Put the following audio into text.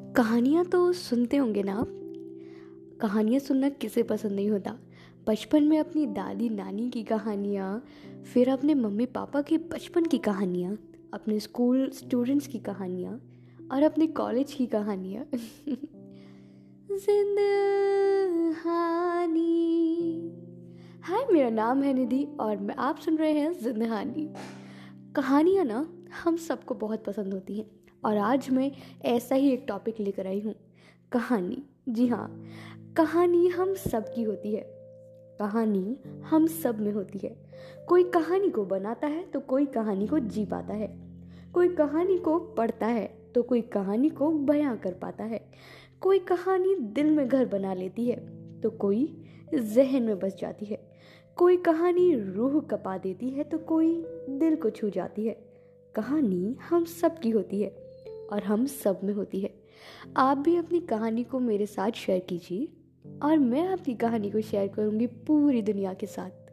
कहानियाँ तो सुनते होंगे ना आप? कहानियाँ सुनना किसे पसंद नहीं होता? बचपन में अपनी दादी नानी की कहानियाँ, फिर अपने मम्मी पापा के बचपन की कहानियाँ, अपने स्कूल स्टूडेंट्स की कहानियाँ, और अपने कॉलेज की कहानियाँ। जिंदहानी। हाय, मेरा नाम है निधि और मैं आप सुन रहे हैं जिंदहानी। कहानियाँ ना, हम सबको बहुत पसंद होती हैं। और आज मैं ऐसा ही एक टॉपिक लेकर आई हूँ, कहानी। जी हाँ कहानी हम सब की होती है। कहानी हम सब में होती है। कोई कहानी को बनाता है तो कोई कहानी को जी पाता है। कोई कहानी को पढ़ता है तो कोई कहानी को बयां कर पाता है। कोई कहानी दिल में घर बना लेती है तो कोई जहन में बस जाती है। कोई कहानी रूह कपा देती है तो कोई दिल को छू जाती है। कहानी हम सब की होती है। और हम सब में होती है। आप भी अपनी कहानी को मेरे साथ शेयर कीजिए और मैं आपकी कहानी को शेयर करूँगी पूरी दुनिया के साथ।